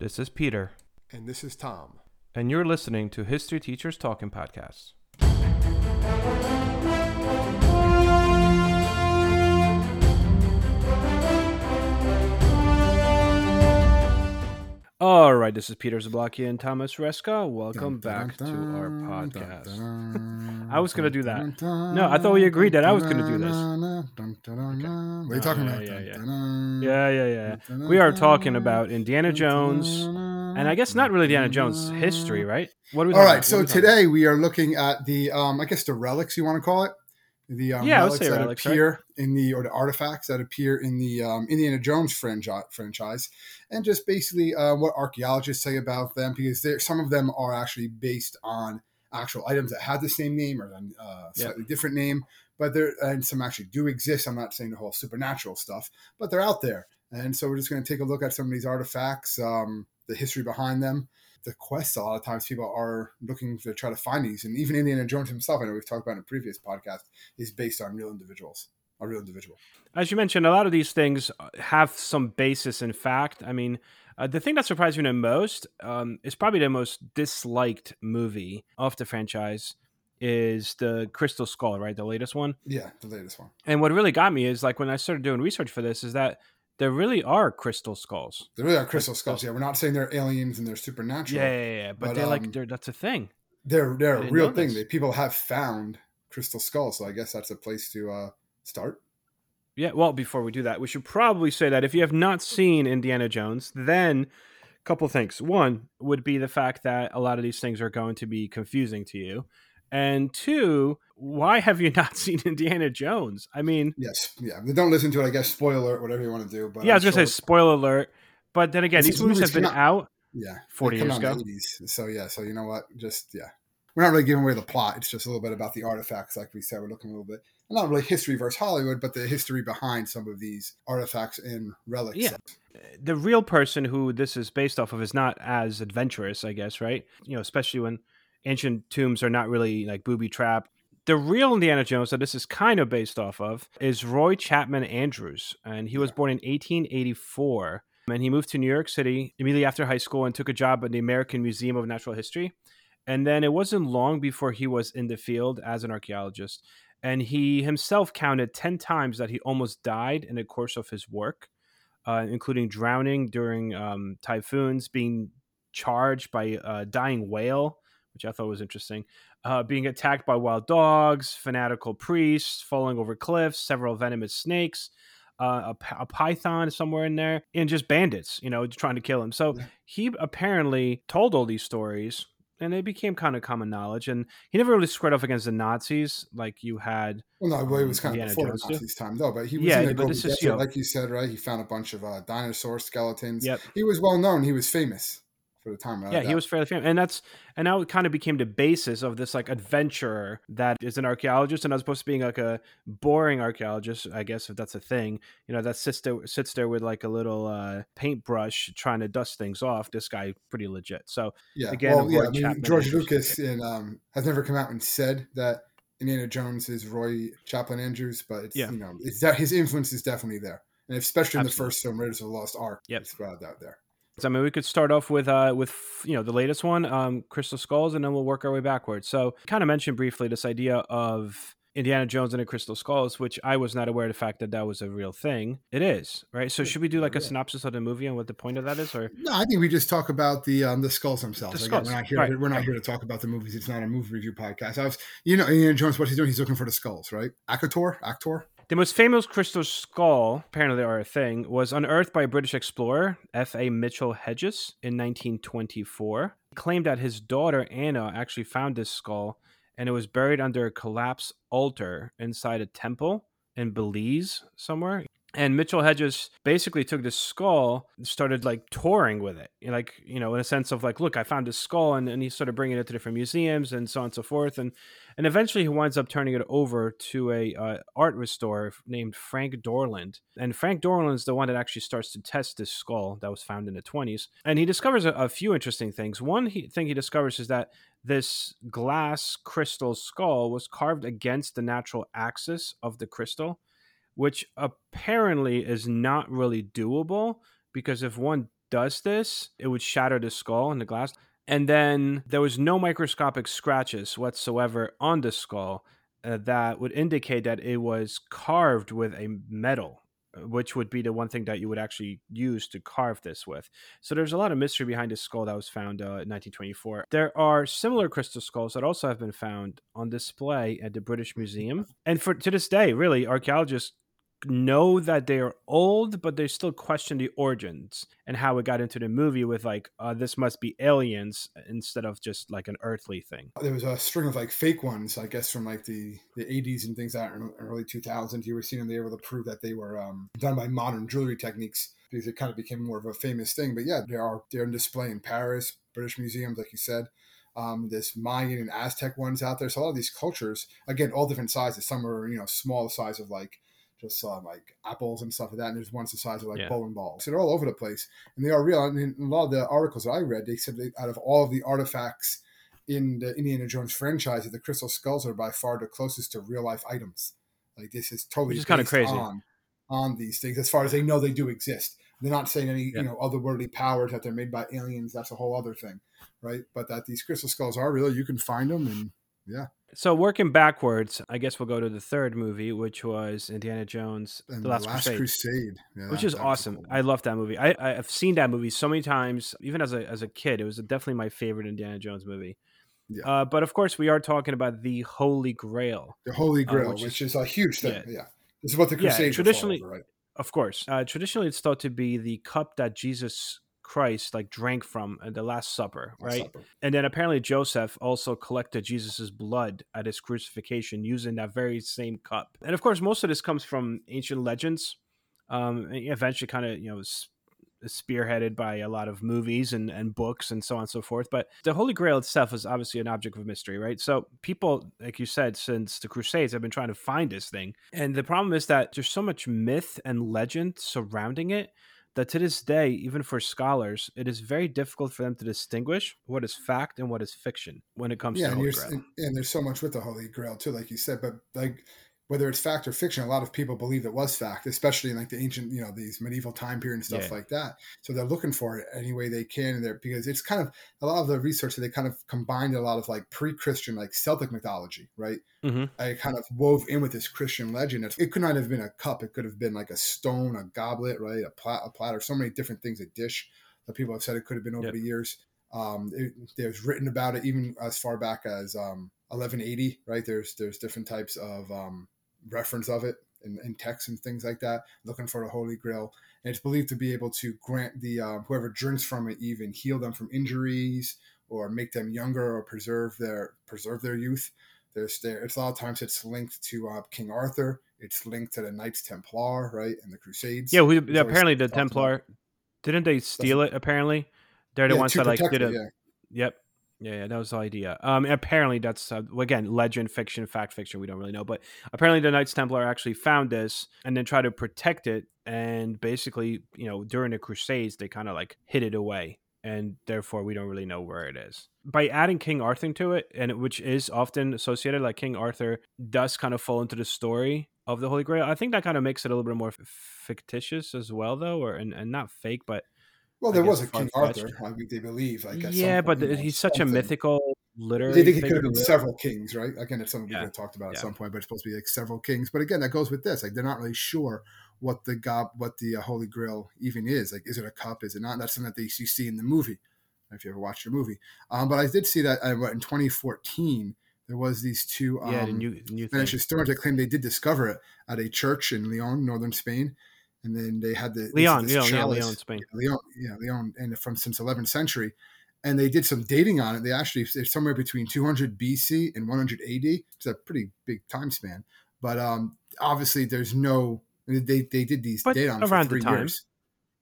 This is Peter, And this is Tom. and you're listening to History Teachers Talking Podcasts. All right, this is Peter Zablocki and Thomas Reska. Welcome back to our podcast. I was gonna do that. No, I thought we agreed that I was gonna do this. What are you talking Yeah, about? yeah, Yeah, yeah, yeah. We are talking about Indiana Jones, and I guess not really Indiana Jones history, right? What are we All talking right, about? so we talking today we are looking at the, um, I guess the relics you want to call it, the um, Yeah, relics that relics, right? appear in the or the artifacts that appear in the um, Indiana Jones franchise, and just basically uh, what archaeologists say about them because there some of them are actually based on actual items that have the same name or a uh, slightly different name, but there and some actually do exist. I'm not saying the whole supernatural stuff, but they're out there, and so we're just going to take a look at some of these artifacts, um, the history behind them the quests a lot of times people are looking to try to find these and even indiana jones himself i know we've talked about in a previous podcast is based on real individuals a real individual as you mentioned, a lot of these things uh, have some basis in fact. I mean, uh, the thing that surprised me the most um, is probably the most disliked movie of the franchise is the Crystal Skull, right? The latest one. yeah the latest one And what really got me is like when I started doing research for this is that there really are crystal skulls. There really are crystal skulls yeah we're not saying they're aliens and they're supernatural Yeah, yeah, yeah. But, But, they're um, like they're, that's a thing. they're they're a real thing that people have found crystal skulls so i guess that's a place to uh start Yeah, well, before we do that, we should probably say that if you have not seen Indiana Jones, then a couple things. One would be the fact that a lot of these things are going to be confusing to you. And two, why have you not seen Indiana Jones? I mean, yes yeah don't listen to it i guess spoiler alert whatever you want to do but yeah, I was going to sure- say spoiler alert. But then again, These these movies have been out. Yeah, 40 years ago. 80s. So yeah, so you know what? Just yeah, we're not really giving away the plot. It's just a little bit about the artifacts, like we said. We're looking a little bit not really history versus Hollywood, but the history behind some of these artifacts and relics. Yeah. The real person who this is based off of is not as adventurous, I guess, right? You know, especially when ancient tombs are not really like booby trapped. The real Indiana Jones that this is kind of based off of is Roy Chapman Andrews, and he was born in 1884. And he moved to New York City immediately after high school and took a job at the American Museum of Natural History. And then it wasn't long before he was in the field as an archaeologist. And he himself counted 10 times that he almost died in the course of his work, uh, including drowning during um, typhoons, being charged by a dying whale, which I thought was interesting, uh, being attacked by wild dogs, fanatical priests, falling over cliffs, several venomous snakes, uh, a, a python somewhere in there, and just bandits, you know, trying to kill him. So Yeah. he apparently told all these stories. And they became kind of common knowledge, and he never really squared off against the Nazis like you had. Well, no, well, it was kind Indiana of before Jones the too? Time, though. But he was Yeah, in the but this is, you know- like you said, right? He found a bunch of uh, dinosaur skeletons. Yep. He was well known. He was famous for the time. yeah, he was fairly famous, and that's and now it kind of became the basis of this like adventurer that is an archaeologist, and as opposed to being like a boring archaeologist, I guess if that's a thing, you know, that sits there sits there with like a little uh, paintbrush trying to dust things off. This guy pretty legit. So Yeah. Again, well, yeah. I mean, George Lucas in, um, has never come out and said that Indiana Jones is Roy Chapman Andrews, but it's Yeah. you know, it's that his influence is definitely there, and especially in the first film, Raiders of the Lost Ark. Yep. it's spread out there. I mean, we could start off with uh with you know the latest one, um, Crystal Skulls, and then we'll work our way backwards. So, kind of mentioned briefly this idea of Indiana Jones and the Crystal Skulls, which I was not aware of the fact that that was a real thing. It is, right? So, should we do like a synopsis of the movie and what the point of that is, or No, I think we just talk about the um, the skulls themselves. The Again, skulls, we're not here. right. We're not here to talk about the movies. It's not a movie review podcast. I was, you know, Indiana Jones. What he's doing? He's looking for the skulls, right? Actor, Actor. The most famous crystal skull, apparently are a thing, was unearthed by a British explorer, F.A. Mitchell Hedges, in 1924. He claimed that his daughter Anna actually found this skull and it was buried under a collapsed altar inside a temple in Belize somewhere. And Mitchell Hedges basically took this skull started like touring with it. Like, you know, in a sense of like, look, I found this skull. And, and he started bringing it to different museums and so on and so forth. And and eventually he winds up turning it over to a uh, art restorer named Frank Dorland. And Frank Dorland is the one that actually starts to test this skull that was found in the 20s. And he discovers a, a few interesting things. One he, thing he discovers is that this glass crystal skull was carved against the natural axis of the crystal, which apparently is not really doable because if one does this, it would shatter the skull and the glass. And then there was no microscopic scratches whatsoever on the skull uh, that would indicate that it was carved with a metal which would be the one thing that you would actually use to carve this with. So there's a lot of mystery behind this skull that was found uh, in 1924. There are similar crystal skulls that also have been found on display at the British Museum, and for to this day, really, archaeologists know that they are old, but they still question the origins and how it got into the movie with like, uh, this must be aliens instead of just like an earthly thing. There was a string of like fake ones, I guess, from like the, the 80s and things like that in early 2000s. You were seeing them, they were able to prove that they were um, done by modern jewelry techniques because it kind of became more of a famous thing. But yeah, they are they're in display in Paris, British museums, like you said. Um, this Mayan and Aztec ones out there. So a lot of these cultures, again, all different sizes. Some are you know small size of like just saw like apples and stuff like that. And there's ones the size of like yeah. bowling balls. So they're all over the place, and they are real. I mean, a lot of the articles that I read, they said that out of all of the artifacts in the Indiana Jones franchise, that the crystal skulls are by far the closest to real life items. Like this is totally just kind of crazy on, on these things, as far as they know they do exist. They're not saying any yeah. you know otherworldly powers that they're made by aliens. That's a whole other thing, right? But that these crystal skulls are real. You can find them, and yeah. So working backwards, I guess we'll go to the third movie, which was Indiana Jones: The Last, Last Crusade, Crusade. Yeah, which is awesome. Cool I love that movie. I, I've seen that movie so many times, even as a as a kid. It was definitely my favorite Indiana Jones movie. Yeah. Uh, but of course, we are talking about the Holy Grail. The Holy uh, Grail, uh, which, which is, is, a huge thing. Yeah. yeah. this is what the Crusades yeah, traditionally, over, right? Of course, uh, traditionally it's thought to be the cup that Jesus Christ like drank from at the Last Supper, right? Supper. And then apparently Joseph also collected Jesus's blood at his crucifixion using that very same cup. And of course, most of this comes from ancient legends. Um, eventually, kind of you know spearheaded by a lot of movies and, and books and so on and so forth. But the Holy Grail itself is obviously an object of mystery, right? So people, like you said, since the Crusades have been trying to find this thing. And the problem is that there's so much myth and legend surrounding it that to this day, even for scholars, it is very difficult for them to distinguish what is fact and what is fiction when it comes yeah, to Holy Grail. And, and there's so much with the Holy Grail too, like you said. But like whether it's fact or fiction, a lot of people believe it was fact, especially in like the ancient, you know, these medieval time period and stuff yeah. like that. So they're looking for it any way they can there because it's kind of a lot of the research that they kind of combined a lot of like pre-Christian, like Celtic mythology, right? Mm-hmm. I kind of wove in with this Christian legend. It could not have been a cup; it could have been like a stone, a goblet, right? A, plat, a platter, so many different things, a dish that people have said it could have been over yep. the years. Um, it, there's written about it even as far back as um, 1180, right? There's there's different types of um, reference of it in, in text and things like that, looking for the Holy Grail. And it's believed to be able to grant the uh, whoever drinks from it even heal them from injuries or make them younger or preserve their preserve their youth. There's there. It's a lot of times it's linked to uh, King Arthur. It's linked to the Knights Templar, right, and the Crusades. Yeah, we, apparently the Templar didn't they steal it? Apparently, they're the yeah, ones that like did it. Yeah. Yep. Yeah, yeah, that was the idea. Um, apparently, that's uh, again legend, fiction, fact, fiction. We don't really know, but apparently, the Knights Templar actually found this and then tried to protect it. And basically, you know, during the Crusades, they kind of like hid it away, and therefore, we don't really know where it is. By adding King Arthur to it, and which is often associated, like King Arthur does kind of fall into the story of the Holy Grail. I think that kind of makes it a little bit more fictitious as well, though, or and, and not fake, but well, there was a King Arthur. I mean, they believe. Like, yeah, but point, he's such a mythical literary. They think it could have been several kings, right? Again, it's something yeah. we've talked about yeah. at some point, but it's supposed to be like several kings. But again, that goes with this. Like, they're not really sure what the god, what the uh, Holy Grail even is. Like, is it a cup? Is it not? That's something that they, you see in the movie. If you ever watched the movie, um, but I did see that uh, in 2014 there was these two um, yeah, the new, new Spanish historians that claimed they did discover it at a church in Leon, northern Spain and then they had the Leon, Leon, yeah, Leon, Spain, Leon, yeah, Leon, and from since 11th century, and they did some dating on it. They actually it's somewhere between 200 BC and 100 AD. It's a pretty big time span, but um, obviously there's no they they did these but date on around for three the years.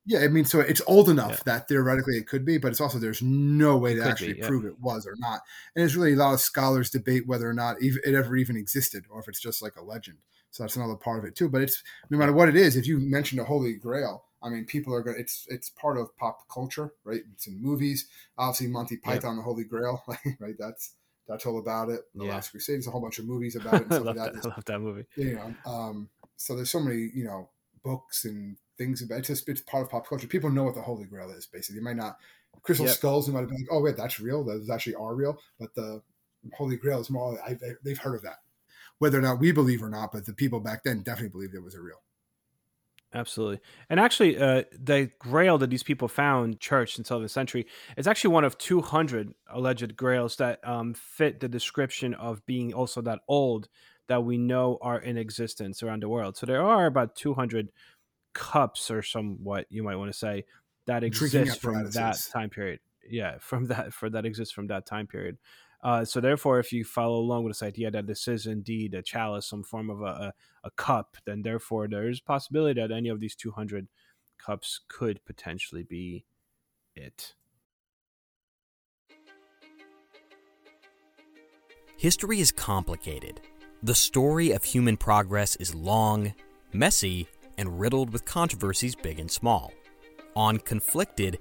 Yeah, I mean, so it's old enough yeah. that theoretically it could be, but it's also there's no way to actually be, yeah. prove it was or not. And it's really a lot of scholars debate whether or not it ever even existed, or if it's just like a legend. So that's another part of it too. But it's no matter what it is, if you mention the Holy Grail, I mean, people are going. to It's it's part of pop culture, right? It's in movies. Obviously, Monty Python, the Holy Grail, right? That's that's all about it. The yeah. Last Crusade. There's a whole bunch of movies about it. I, love that. that. I love that movie. You know, um, so there's so many you know books and things about it's just it's part of pop culture. People know what the Holy Grail is. Basically, they might not crystal Yep. skulls. They might have been like, oh wait, that's real. Those actually are real. But the Holy Grail is more. I, they, they've heard of that, whether or not we believe or not. But the people back then definitely believed it was a real. Absolutely. And actually, uh, the grail that these people found, church in 7th century, is actually one of 200 alleged grails that um, fit the description of being also that old that we know are in existence around the world. So there are about 200 cups or somewhat, you might want to say, that exist from that time period. Yeah, from that for that exists from that time period. Uh, so therefore, if you follow along with this idea that this is indeed a chalice, some form of a, a, a cup, then therefore there is a possibility that any of these 200 cups could potentially be it. History is complicated. The story of human progress is long, messy, and riddled with controversies big and small. On Conflicted,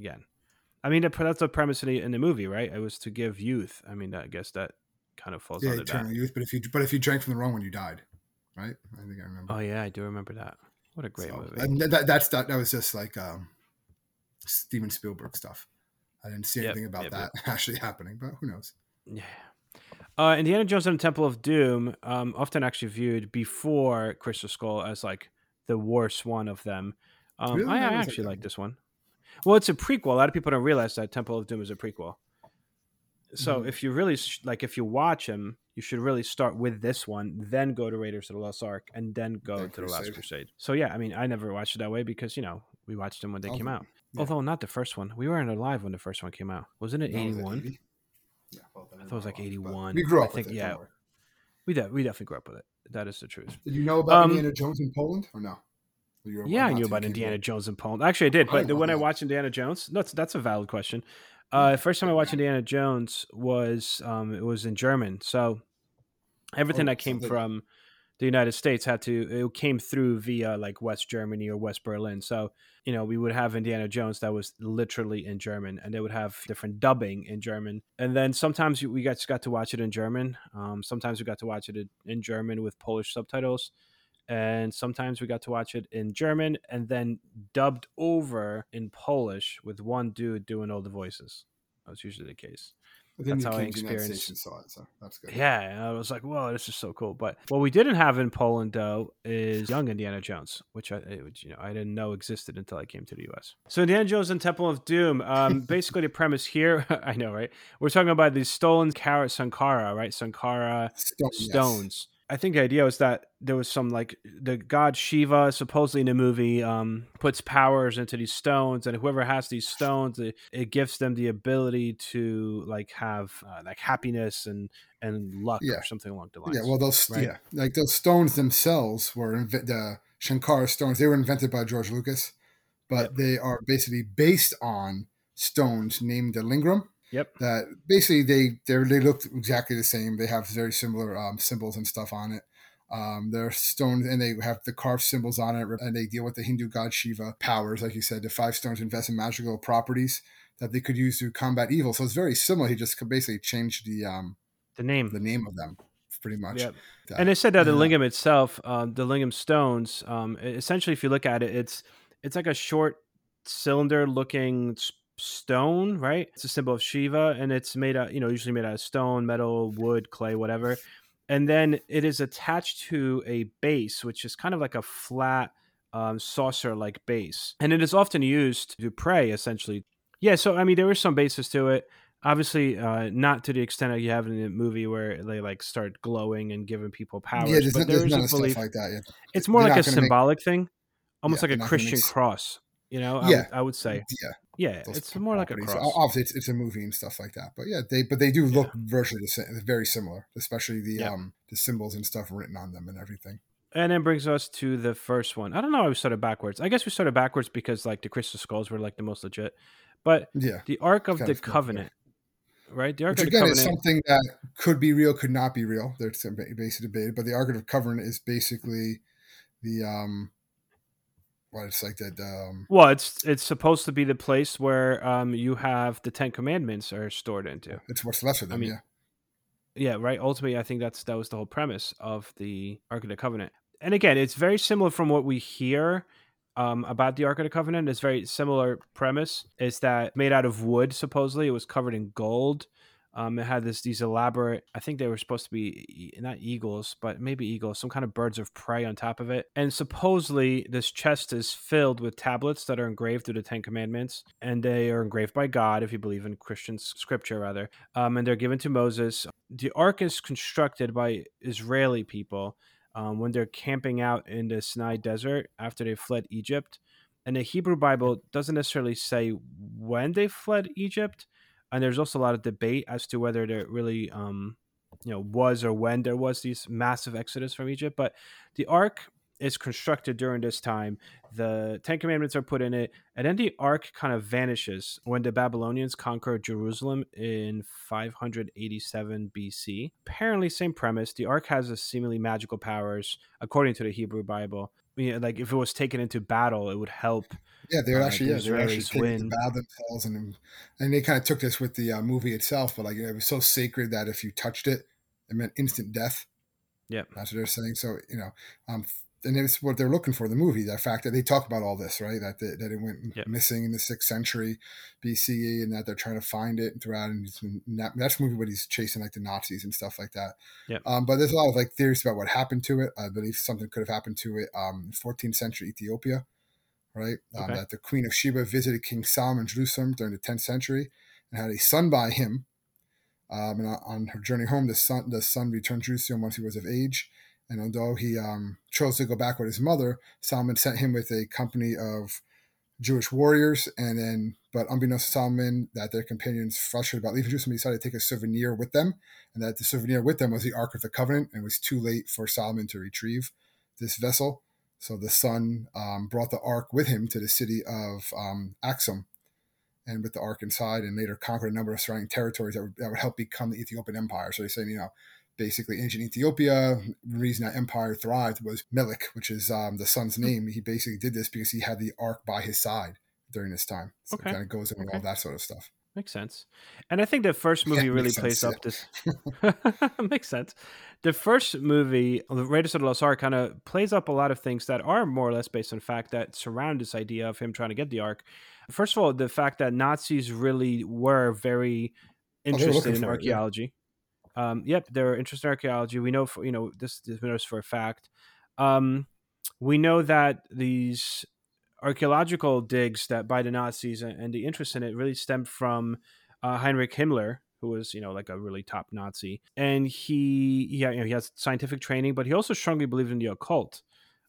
Again, I mean, that's the premise in the, in the movie, right? It was to give youth. I mean, I guess that kind of falls Yeah, under eternal that. youth. But if you but if you drank from the wrong one, you died. Right? I think I remember. Oh, yeah, I do remember that. What a great So, movie. and that, that's that. That was just like um, Steven Spielberg stuff. I didn't see Yep, anything about yep, that actually happening, but who knows? Yeah. Uh, Indiana Jones and the Temple of Doom, um, often actually viewed before Crystal Skull as like the worst one of them. Um, Really? I, I actually like this one. Well, it's a prequel. A lot of people don't realize that Temple of Doom is a prequel. So Mhm. if you really sh- like, if you watch him, you should really start with this one, then go to Raiders of the Lost Ark, and then go Then to the Last Crusade. Crusade. So yeah, I mean, I never watched it that way because you know we watched them when they I'll came do- out. yeah. Although not the first one, we weren't alive when the first one came out. Wasn't it No, was eighty it one? 80? Yeah, well, I thought it was like we're wrong, but 81. We grew I up with think- it. yeah. We de- we definitely grew up with it. That is the truth. Did you know about Um, Indiana Jones in Poland or no? Yeah, I knew about Indiana to- Jones and Poland. Actually, I did, but know when I watched Indiana Jones, that's that's a valid question. Uh, first time I watched Indiana Jones was um, it was in German, so everything Oh, that came something. from the United States had to it came through via like West Germany or West Berlin. So you know we would have Indiana Jones that was literally in German, and they would have different dubbing in German. And then sometimes we got got to watch it in German. Um, sometimes we got to watch it in German with Polish subtitles and sometimes we got to watch it in German and then dubbed over in Polish with one dude doing all the voices. That was usually the case. That's how I came to the United experienced- it, so that's good. Yeah, I was like, "Whoa, this is so cool!" But what we didn't have in Poland though is Young Indiana Jones, which I, which, you know, I didn't know existed until I came to the U.S. So Indiana Jones and Temple of Doom. Um, basically, the premise here, I know, right? We're talking about the stolen carrot Sankara, right? Sankara Stone, yes. I think the idea was that there was some like the god Shiva supposedly in the movie um, puts powers into these stones, and whoever has these stones, it, it gives them the ability to like have uh, like happiness and and luck Yeah. or something along the lines. Yeah, well, those right? yeah, like those stones themselves were inve- the Shankara stones. They were invented by George Lucas, but they are basically based on stones named the Lingam. Yep. That basically they they they look exactly the same. They have very similar um, symbols and stuff on it. Um, they're stones and they have the carved symbols on it, and they deal with the Hindu god Shiva powers, like you said. The five stones invest in magical properties that they could use to combat evil. So it's very similar. He just basically changed the um, The name. the name of them, pretty much. Yep. That- And they said that the lingam itself, um, the lingam stones, um, essentially, if you look at it, it's it's like a short cylinder-looking s- stone, right? It's a symbol of Shiva, and it's made out, you know, usually made out of stone, metal, wood, clay, whatever. And then it is attached to a base, which is kind of like a flat um, saucer-like base, and it is often used to pray, essentially. Yeah, so I mean, there is some basis to it. Obviously, uh, not to the extent that you have in the movie where they like start glowing and giving people powers. Yeah, there's, but there's there is none a of stuff belief. like that. Yeah. It's more They're like a gonna make- symbolic thing, almost Yeah, like a they're not gonna Christian make cross. You know, I, Yeah. would, I would say, Yeah, yeah, those it's more like a cross. Obviously, it's, it's a movie and stuff like that. But yeah, they but they do look virtually the same, very similar, especially the Yeah. um the symbols and stuff written on them and everything. And then brings us to the first one. I don't know. why we started backwards. I guess we started backwards because like the crystal skulls were like the most legit. But Yeah, the Ark of the of cool, yeah. Covenant, right? The Ark which of the again is Covenant. something that could be real, could not be real. There's some ba- basic debate, but the Ark of the Covenant is basically the um, what it's like that um Well, it's it's supposed to be the place where um you have the Ten Commandments are stored into. it's what's left of them. mean, yeah, Yeah, right. Ultimately, I think that's that was the whole premise of the Ark of the Covenant. And again, it's very similar from what we hear um, about the Ark of the Covenant. It's very similar premise. Is that made out of wood? Supposedly, it was covered in gold. Um, it had this these elaborate. I think they were supposed to be not eagles, but maybe eagles, some kind of birds of prey on top of it. And supposedly, this chest is filled with tablets that are engraved through the Ten Commandments, and they are engraved by God, if you believe in Christian scripture, rather. Um, and they're given to Moses. The ark is constructed by Israeli people um, when they're camping out in the Sinai desert after they fled Egypt. And the Hebrew Bible doesn't necessarily say when they fled Egypt, and there's also a lot of debate as to whether there really, um, you know, was or when there was these massive exodus from Egypt. But the ark is constructed during this time. The Ten Commandments are put in it, and then the ark kind of vanishes when the Babylonians conquer Jerusalem in 587 BC. Apparently, same premise. The ark has a seemingly magical powers, according to the Hebrew Bible. You know, like if it was taken into battle, it would help. yeah, they're uh, actually the yeah they're actually win. bow themselves and and they kind of took this with the uh, movie itself, but like it was so sacred that if you touched it, it meant instant death. Yeah, That's what they're saying. So you know, um, and it's what they're looking for in the movie. the fact that they talk about all this, right? That that, that it went Yep. missing in the sixth century BCE, and that they're trying to find it throughout. And, and that's the movie when he's chasing like the Nazis and stuff like that. Yep. Um, but there's a lot of like theories about what happened to it. I believe something could have happened to it. Um, 14th century Ethiopia, right? Um, That the Queen of Sheba visited King Solomon in Jerusalem during the 10th century and had a son by him. Um, and on- on her journey home, the son the son returned to Jerusalem once he was of age. And although he um, chose to go back with his mother, Solomon sent him with a company of Jewish warriors. And then, but unbeknownst to Solomon, that their companions, frustrated about leaving Jerusalem, decided to take a souvenir with them. And that the souvenir with them was the Ark of the Covenant. And it was too late for Solomon to retrieve this vessel. So the son um, brought the Ark with him to the city of um, Axum and with the Ark inside, and later conquered a number of surrounding territories that would, that would help become the Ethiopian Empire. So they're saying, you know, basically ancient Ethiopia, the reason that empire thrived was Melik, which is um, the son's name. He basically did this because he had the Ark by his side during this time. So Okay. it kind of goes into Okay. all that sort of stuff. Makes sense. And I think the first movie makes really sense, plays yeah. up this. makes sense. The first movie, The Raiders of the Lost Ark, kind of plays up a lot of things that are more or less based on fact that surround this idea of him trying to get the Ark. First of all, the fact that Nazis really were very Oh, interested looking in yeah. archaeology. Um, yep, they're interested in archaeology. We know, for, you know, this, this we for a fact. Um, we know that these archaeological digs that by the Nazis and, and the interest in it really stemmed from uh, Heinrich Himmler, who was you know like a really top Nazi, and he yeah you know, he has scientific training, but he also strongly believed in the occult.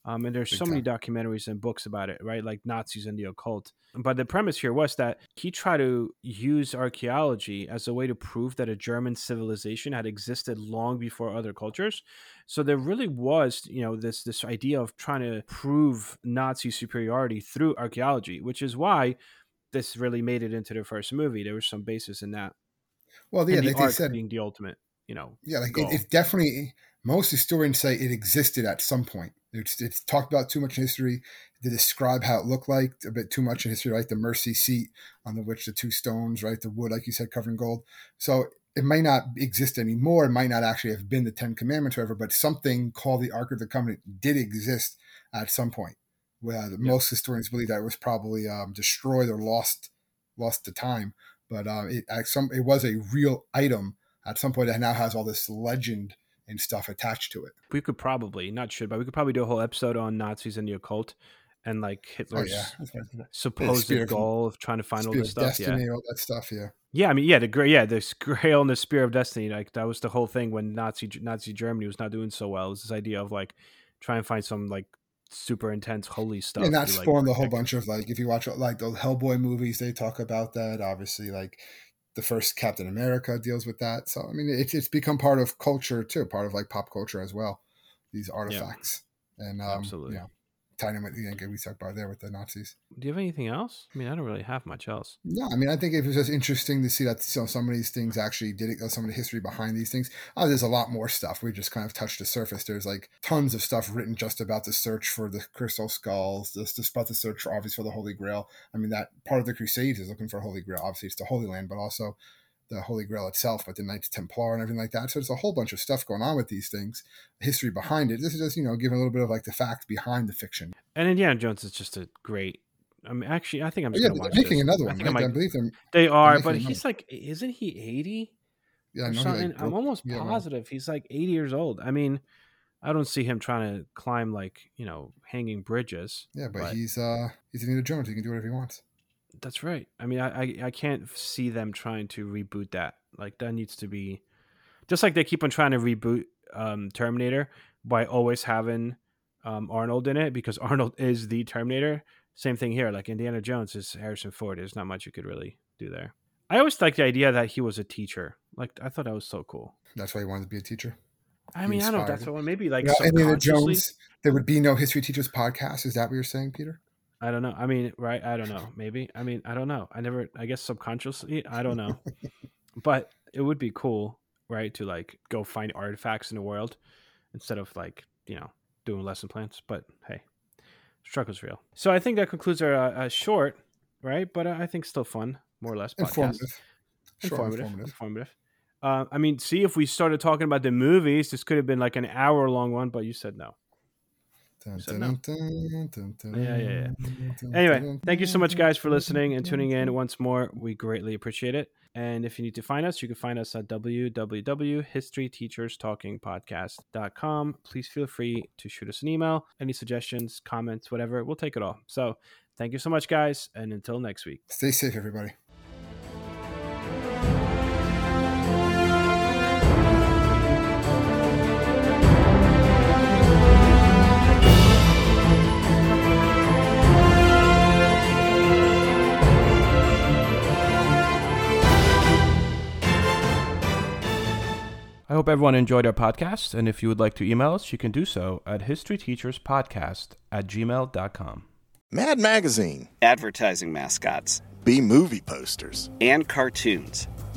Um, and there's Big so many documentaries and books about it, right? Like Nazis and the occult. But the premise here was that he tried to use archaeology as a way to prove that a German civilization had existed long before other cultures. So there really was, you know, this this idea of trying to prove Nazi superiority through archaeology, which is why this really made it into the first movie. There was some basis in that. Well, yeah, and the they arc said, being the ultimate, you know. yeah, like it, it's definitely most historians say it existed at some point. It's, it's talked about too much in history to describe how it looked like a bit too much in history, right? the mercy seat on the which the two stones, right, the wood, like you said, covered in gold. So it might not exist anymore. It might not actually have been the Ten Commandments, or whatever, but something called the Ark of the Covenant did exist at some point. Well, most historians believe that it was probably um, destroyed or lost lost to time. But uh, it some it was a real item at some point that now has all this legend and stuff attached to it. We could probably not should, but we could probably do a whole episode on Nazis and the occult and like Hitler's oh, yeah. supposed goal of trying to find all this stuff. Destiny, yeah, all that stuff. Yeah. Yeah, I mean, yeah, the great, yeah, the Grail and the Spear of Destiny. Like that was the whole thing when Nazi Nazi Germany was not doing so well. It was this idea of like try and find some like super intense holy stuff. And that spawned like, a whole bunch of like if you watch like the Hellboy movies, they talk about that. Obviously, like the first Captain America deals with that. So I mean, it's it's become part of culture too, part of like pop culture as well. These artifacts yeah. and um, absolutely, yeah in with the we talked about there with the Nazis. Do you have anything else? I mean, I don't really have much else. No, I mean, I think it was just interesting to see that you know, some of these things actually did it, uh, some of the history behind these things. Oh, there's a lot more stuff. We just kind of touched the surface. There's like tons of stuff written just about the search for the crystal skulls, just, just about the search for obviously for the Holy Grail. I mean, that part of the Crusades is looking for Holy Grail. Obviously, it's the Holy Land, but also the Holy Grail itself, but the Knights Templar and everything like that. So there's a whole bunch of stuff going on with these things, history behind it. This is just, you know, giving a little bit of like the fact behind the fiction. And Indiana Jones is just a great. I mean, actually, I think I'm just yeah, going to watch making this. another one. I, right? I, might, I believe them. They are, but he's like, isn't he 80? Yeah, I know like I'm almost yeah, positive he's like 80 years old. I mean, I don't see him trying to climb like you know hanging bridges. Yeah, but, but he's uh he's Indiana Jones. He can do whatever he wants. That's right. I mean, I, I, I can't see them trying to reboot that. Like that needs to be just like they keep on trying to reboot um, Terminator by always having um, Arnold in it because Arnold is the Terminator. Same thing here. Like Indiana Jones is Harrison Ford. There's not much you could really do there. I always liked the idea that he was a teacher. Like I thought that was so cool. That's why he wanted to be a teacher. I mean, I don't know. That's what maybe like Indiana Jones. There would be no History Teachers podcast. Is that what you're saying, Peter? I don't know. I mean, right? I don't know. Maybe. I mean, I don't know. I never. I guess subconsciously, I don't know. but it would be cool, right? To like go find artifacts in the world instead of like you know doing lesson plans. But hey, struggle's real. So I think that concludes our uh, short, right? But uh, I think still fun, more or less. Podcast. Informative. Informative. informative. informative. Uh, I mean, see if we started talking about the movies, this could have been like an hour long one, but you said no. Dun, dun, dun, yeah, yeah, yeah. Anyway, thank you so much, guys, for listening and tuning in once more. We greatly appreciate it. And if you need to find us, you can find us at www.historyteacherstalkingpodcast.com. Please feel free to shoot us an email, any suggestions, comments, whatever. We'll take it all. So thank you so much, guys. And until next week, stay safe, everybody. I hope everyone enjoyed our podcast, and if you would like to email us, you can do so at historyteacherspodcast at gmail.com. Mad Magazine. Advertising mascots. B movie posters. And cartoons.